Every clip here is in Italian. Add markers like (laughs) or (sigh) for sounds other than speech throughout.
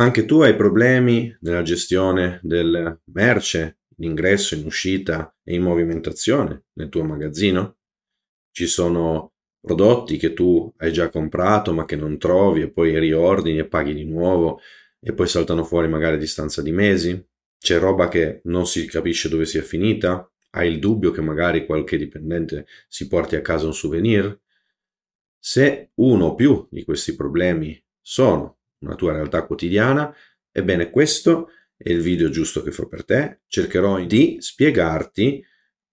Anche tu hai problemi nella gestione del merce, in ingresso, in uscita e in movimentazione nel tuo magazzino? Ci sono prodotti che tu hai già comprato ma che non trovi e poi riordini e paghi di nuovo e poi saltano fuori magari a distanza di mesi? C'è roba che non si capisce dove sia finita? Hai il dubbio che magari qualche dipendente si porti a casa un souvenir? Se uno o più di questi problemi sono una tua realtà quotidiana, ebbene questo è il video giusto che farò per te. Cercherò di spiegarti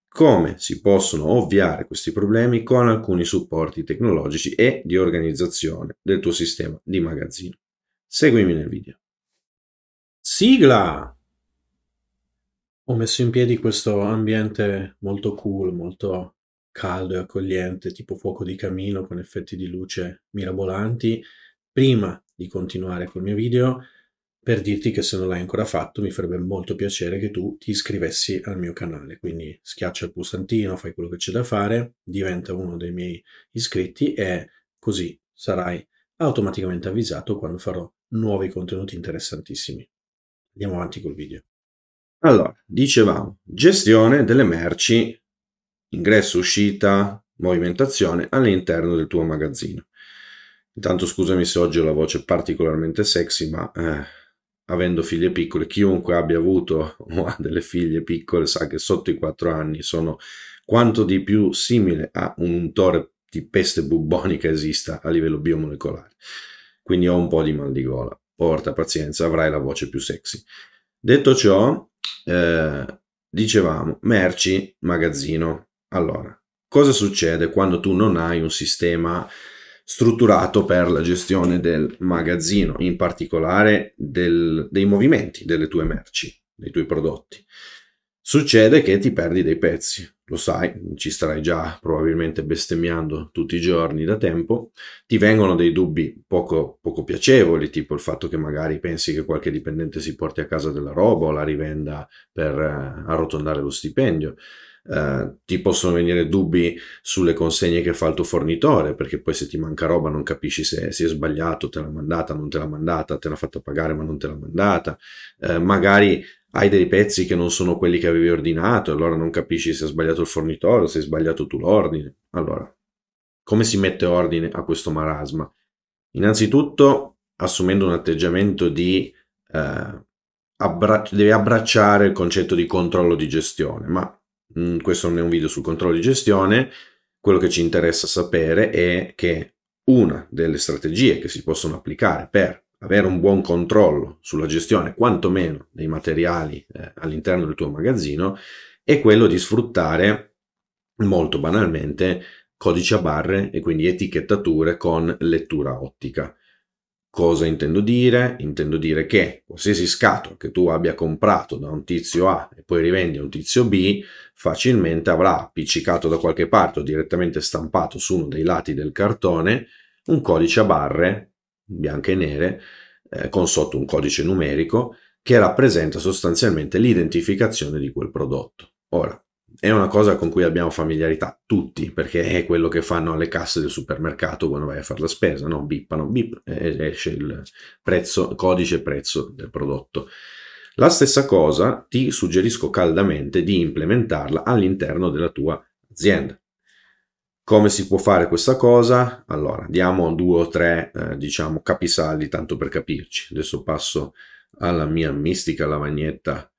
come si possono ovviare questi problemi con alcuni supporti tecnologici e di organizzazione del tuo sistema di magazzino. Seguimi nel video. Sigla! Ho messo in piedi questo ambiente molto cool, molto caldo e accogliente, tipo fuoco di camino con effetti di luce mirabolanti, prima di continuare col mio video per dirti che se non l'hai ancora fatto mi farebbe molto piacere che tu ti iscrivessi al mio canale, quindi schiaccia il pulsantino, fai quello che c'è da fare, diventa uno dei miei iscritti e così sarai automaticamente avvisato quando farò nuovi contenuti interessantissimi. Andiamo avanti col video. Allora, dicevamo, gestione delle merci, ingresso, uscita, movimentazione all'interno del tuo magazzino. Intanto scusami se oggi ho la voce particolarmente sexy, ma eh, avendo figlie piccole, chiunque abbia avuto (laughs) o ha delle figlie piccole sa che sotto i 4 anni sono quanto di più simile a un untore di peste bubbonica esista a livello biomolecolare. Quindi ho un po' di mal di gola. Porta pazienza, avrai la voce più sexy. Detto ciò, eh, dicevamo merci, magazzino. Allora, cosa succede quando tu non hai un sistema strutturato per la gestione del magazzino, in particolare del, dei movimenti delle tue merci, dei tuoi prodotti. Succede che ti perdi dei pezzi, lo sai, ci starai già probabilmente bestemmiando tutti i giorni da tempo, ti vengono dei dubbi poco, poco piacevoli, tipo il fatto che magari pensi che qualche dipendente si porti a casa della roba o la rivenda per eh, arrotondare lo stipendio. Uh, ti possono venire dubbi sulle consegne che fa il tuo fornitore, perché poi se ti manca roba non capisci se si è sbagliato, te l'ha mandata, non te l'ha mandata, te l'ha fatta pagare ma non te l'ha mandata. Uh, magari hai dei pezzi che non sono quelli che avevi ordinato, allora non capisci se ha sbagliato il fornitore o se hai sbagliato tu l'ordine. Allora, come si mette ordine a questo marasma? Innanzitutto assumendo un atteggiamento di uh, abbra- devi abbracciare il concetto di controllo di gestione, ma Mm, questo non è un video sul controllo di gestione, quello che ci interessa sapere è che una delle strategie che si possono applicare per avere un buon controllo sulla gestione, quantomeno dei materiali eh, all'interno del tuo magazzino, è quello di sfruttare molto banalmente codici a barre e quindi etichettature con lettura ottica. Cosa intendo dire? Intendo dire che qualsiasi scatola che tu abbia comprato da un tizio A e poi rivendi a un tizio B, facilmente avrà appiccicato da qualche parte o direttamente stampato su uno dei lati del cartone un codice a barre, bianche e nere, eh, con sotto un codice numerico che rappresenta sostanzialmente l'identificazione di quel prodotto. Ora, è una cosa con cui abbiamo familiarità tutti, perché è quello che fanno alle casse del supermercato quando vai a fare la spesa, no? Bippano, bip, esce il prezzo, codice prezzo del prodotto. La stessa cosa ti suggerisco caldamente di implementarla all'interno della tua azienda. Come si può fare questa cosa? Allora, diamo due o tre, eh, diciamo, capisaldi, tanto per capirci. Adesso passo alla mia mistica lavagnetta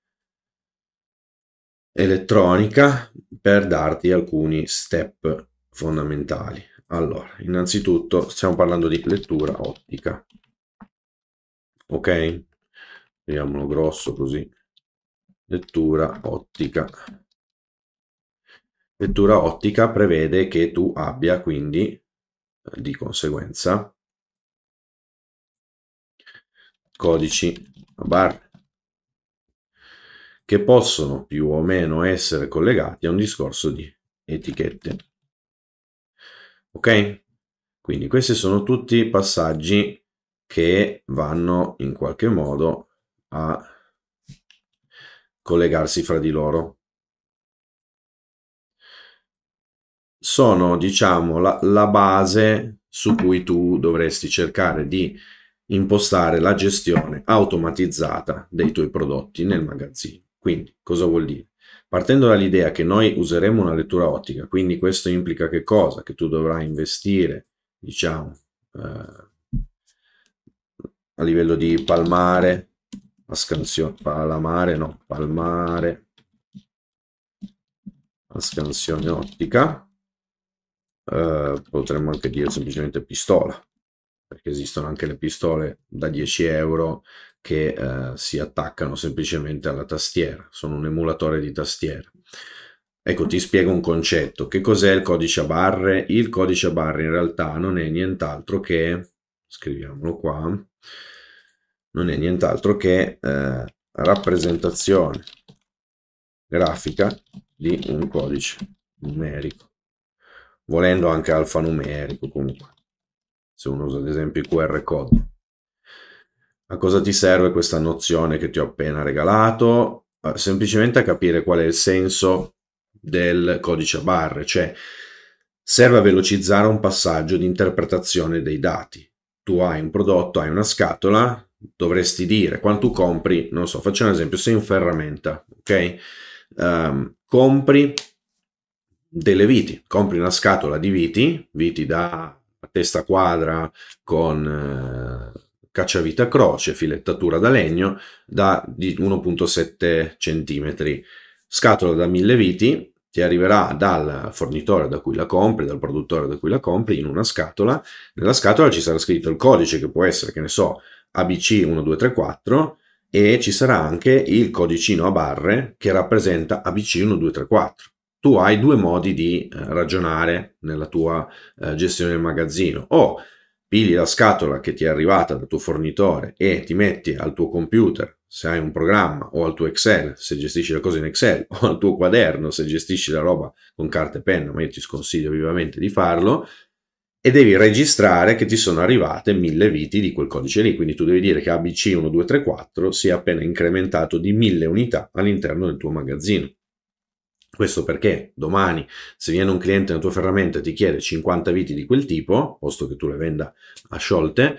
elettronica per darti alcuni step fondamentali. Allora, innanzitutto stiamo parlando di lettura ottica. Ok? Vediamolo grosso così. Lettura ottica. Lettura ottica prevede che tu abbia quindi eh, di conseguenza codici a barre che possono più o meno essere collegati a un discorso di etichette. Ok? Quindi questi sono tutti passaggi che vanno in qualche modo a collegarsi fra di loro. Sono, diciamo, la, la base su cui tu dovresti cercare di impostare la gestione automatizzata dei tuoi prodotti nel magazzino. Quindi, cosa vuol dire? Partendo dall'idea che noi useremo una lettura ottica, quindi questo implica che cosa? Che tu dovrai investire, diciamo, eh, a livello di palmare, a scansione, palamare, no, palmare, a scansione ottica, eh, potremmo anche dire semplicemente pistola, perché esistono anche le pistole da 10 euro che eh, si attaccano semplicemente alla tastiera, sono un emulatore di tastiera. Ecco, ti spiego un concetto. Che cos'è il codice a barre? Il codice a barre in realtà non è nient'altro che, scriviamolo qua, non è nient'altro che eh, rappresentazione grafica di un codice numerico, volendo anche alfanumerico comunque, se uno usa ad esempio i QR code. A cosa ti serve questa nozione che ti ho appena regalato? Semplicemente a capire qual è il senso del codice a barre, cioè serve a velocizzare un passaggio di interpretazione dei dati. Tu hai un prodotto, hai una scatola, dovresti dire quando tu compri, non so, faccio un esempio, sei in ferramenta, ok? Um, compri delle viti, compri una scatola di viti, viti da testa quadra con eh, cacciavite croce, filettatura da legno da 1.7 cm. Scatola da 1000 viti ti arriverà dal fornitore da cui la compri, dal produttore da cui la compri in una scatola. Nella scatola ci sarà scritto il codice che può essere, che ne so, ABC1234 e ci sarà anche il codicino a barre che rappresenta ABC1234. Tu hai due modi di eh, ragionare nella tua eh, gestione del magazzino. O pigli la scatola che ti è arrivata dal tuo fornitore e ti metti al tuo computer se hai un programma o al tuo Excel se gestisci le cose in Excel (laughs) o al tuo quaderno se gestisci la roba con carta e penna, ma io ti sconsiglio vivamente di farlo e devi registrare che ti sono arrivate mille viti di quel codice lì, quindi tu devi dire che ABC1234 sia appena incrementato di mille unità all'interno del tuo magazzino. Questo perché domani, se viene un cliente nella tua ferramenta e ti chiede 50 viti di quel tipo, posto che tu le venda a sciolte,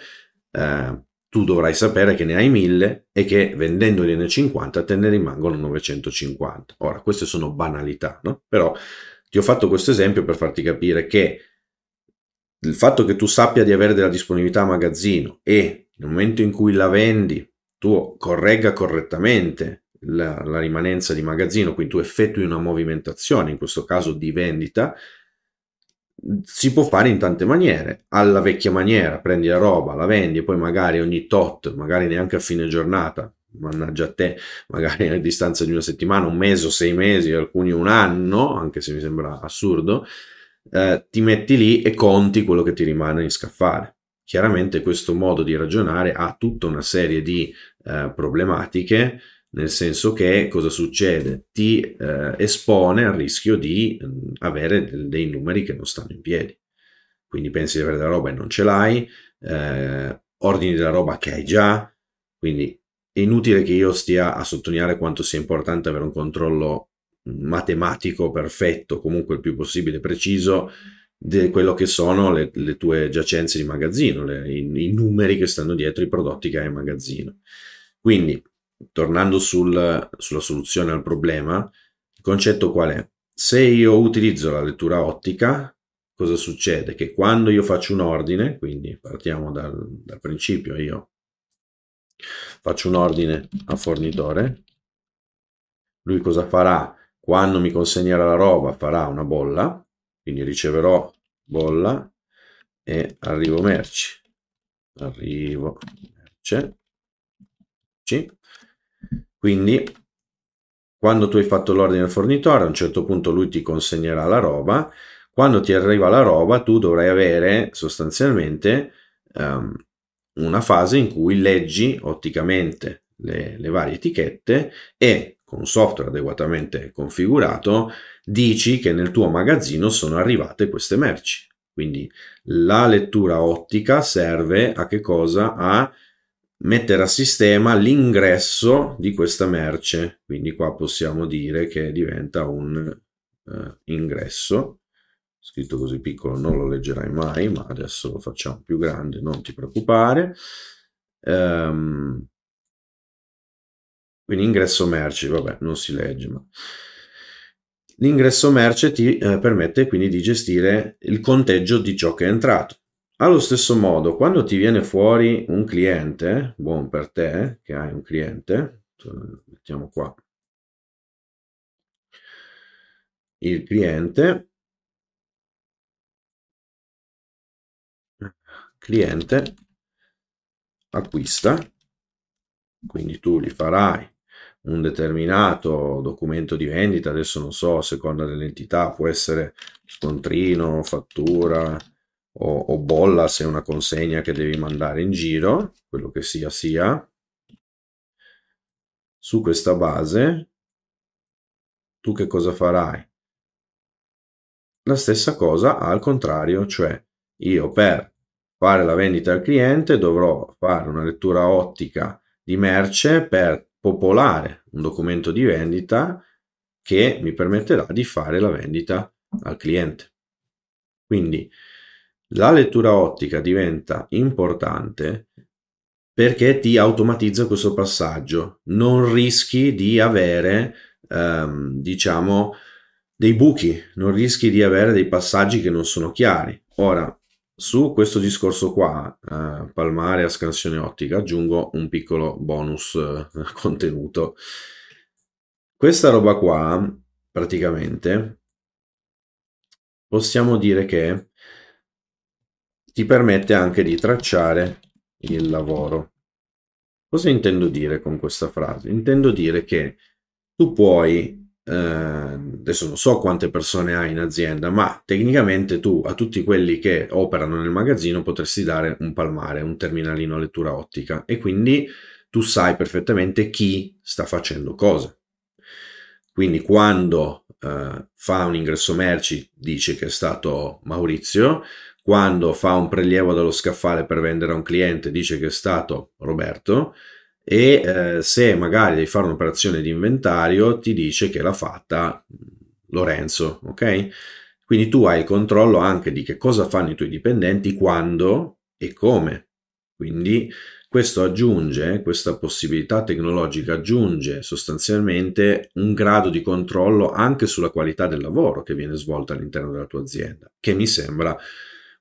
eh, tu dovrai sapere che ne hai 1000 e che vendendogliene 50 te ne rimangono 950. Ora, queste sono banalità, no? Però ti ho fatto questo esempio per farti capire che il fatto che tu sappia di avere della disponibilità a magazzino e nel momento in cui la vendi tu corregga correttamente la, la, rimanenza di magazzino, quindi tu effettui una movimentazione, in questo caso di vendita, si può fare in tante maniere. Alla vecchia maniera, prendi la roba, la vendi e poi magari ogni tot, magari neanche a fine giornata, mannaggia a te, magari a distanza di una settimana, un mese o sei mesi, alcuni un anno, anche se mi sembra assurdo, eh, ti metti lì e conti quello che ti rimane in scaffale. Chiaramente questo modo di ragionare ha tutta una serie di eh, problematiche nel senso che cosa succede? Ti eh, espone al rischio di mm, avere dei numeri che non stanno in piedi. Quindi pensi di avere della roba e non ce l'hai, eh, ordini della roba che hai già, quindi è inutile che io stia a sottolineare quanto sia importante avere un controllo matematico perfetto, comunque il più possibile preciso, di quello che sono le, le tue giacenze di magazzino, le, i, i numeri che stanno dietro i prodotti che hai in magazzino. Quindi tornando sul, sulla soluzione al problema, il concetto qual è? Se io utilizzo la lettura ottica, cosa succede? Che quando io faccio un ordine, quindi partiamo dal, dal principio, io faccio un ordine a fornitore, lui cosa farà? Quando mi consegnerà la roba farà una bolla, quindi riceverò bolla e arrivo merci. Arrivo merce. Quindi, quando tu hai fatto l'ordine al fornitore, a un certo punto lui ti consegnerà la roba. Quando ti arriva la roba, tu dovrai avere sostanzialmente um, una fase in cui leggi otticamente le, le varie etichette e con un software adeguatamente configurato dici che nel tuo magazzino sono arrivate queste merci. Quindi la lettura ottica serve a che cosa? A mettere a sistema l'ingresso di questa merce. Quindi qua possiamo dire che diventa un uh, ingresso. Scritto così piccolo non lo leggerai mai, ma adesso lo facciamo più grande, non ti preoccupare. Um, quindi ingresso merci, vabbè, non si legge, ma l'ingresso merce ti eh, permette quindi di gestire il conteggio di ciò che è entrato. Allo stesso modo, quando ti viene fuori un cliente, buon per te, che hai un cliente, mettiamo qua il cliente, cliente acquista, quindi tu gli farai un determinato documento di vendita, adesso non so, a seconda dell'entità, può essere scontrino, fattura o, o bolla se è una consegna che devi mandare in giro, quello che sia sia. Su questa base, tu che cosa farai? La stessa cosa al contrario, cioè io per fare la vendita al cliente dovrò fare una lettura ottica di merce per popolare un documento di vendita che mi permetterà di fare la vendita al cliente. Quindi la lettura ottica diventa importante perché ti automatizza questo passaggio, non rischi di avere, ehm, diciamo, dei buchi, non rischi di avere dei passaggi che non sono chiari. Ora, su questo discorso qua, eh, palmare a scansione ottica, aggiungo un piccolo bonus eh, (laughs) contenuto. Questa roba qua, praticamente, possiamo dire che ti permette anche di tracciare il lavoro. Cosa intendo dire con questa frase? Intendo dire che tu puoi eh, adesso non so quante persone hai in azienda, ma tecnicamente tu a tutti quelli che operano nel magazzino potresti dare un palmare, un terminalino a lettura ottica e quindi tu sai perfettamente chi sta facendo cosa. Quindi quando eh, fa un ingresso merci dice che è stato Maurizio, quando fa un prelievo dallo scaffale per vendere a un cliente dice che è stato Roberto, e eh, se magari devi fare un'operazione di inventario ti dice che l'ha fatta Lorenzo, ok? Quindi tu hai il controllo anche di che cosa fanno i tuoi dipendenti, quando e come. Quindi questo aggiunge, questa possibilità tecnologica aggiunge sostanzialmente un grado di controllo anche sulla qualità del lavoro che viene svolto all'interno della tua azienda, che mi sembra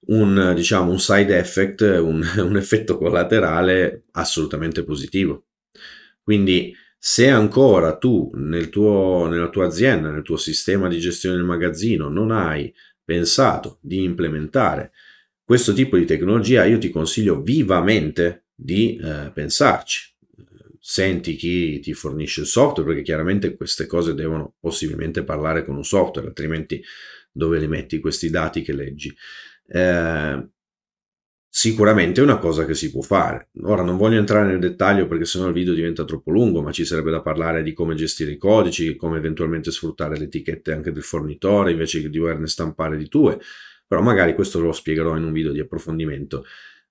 un, diciamo, un side effect, un, (laughs) un effetto collaterale assolutamente positivo. Quindi se ancora tu nel tuo, nella tua azienda, nel tuo sistema di gestione del magazzino non hai pensato di implementare questo tipo di tecnologia, io ti consiglio vivamente di eh, pensarci. Senti chi ti fornisce il software, perché chiaramente queste cose devono possibilmente parlare con un software, altrimenti dove li metti questi dati che leggi? Eh, sicuramente è una cosa che si può fare. Ora non voglio entrare nel dettaglio perché sennò il video diventa troppo lungo, ma ci sarebbe da parlare di come gestire i codici, come eventualmente sfruttare le etichette anche del fornitore invece di doverne stampare di tue, però magari questo lo spiegherò in un video di approfondimento.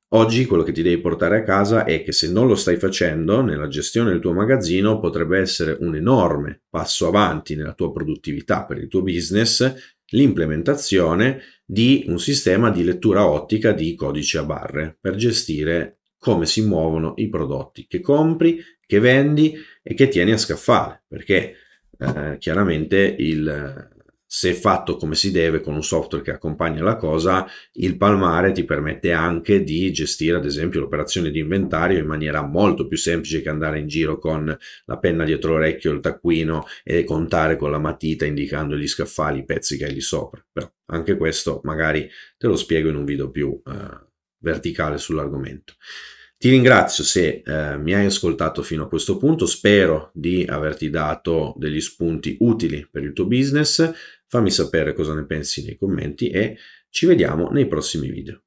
Oggi quello che ti devi portare a casa è che se non lo stai facendo nella gestione del tuo magazzino potrebbe essere un enorme passo avanti nella tua produttività per il tuo business l'implementazione di un sistema di lettura ottica di codici a barre per gestire come si muovono i prodotti che compri, che vendi e che tieni a scaffale, perché eh, chiaramente il, se fatto come si deve con un software che accompagna la cosa, il palmare ti permette anche di gestire ad esempio l'operazione di inventario in maniera molto più semplice che andare in giro con la penna dietro l'orecchio, il taccuino e contare con la matita indicando gli scaffali, i pezzi che hai lì sopra. Però anche questo magari te lo spiego in un video più eh, verticale sull'argomento. Ti ringrazio se eh, mi hai ascoltato fino a questo punto, spero di averti dato degli spunti utili per il tuo business. Fammi sapere cosa ne pensi nei commenti e ci vediamo nei prossimi video.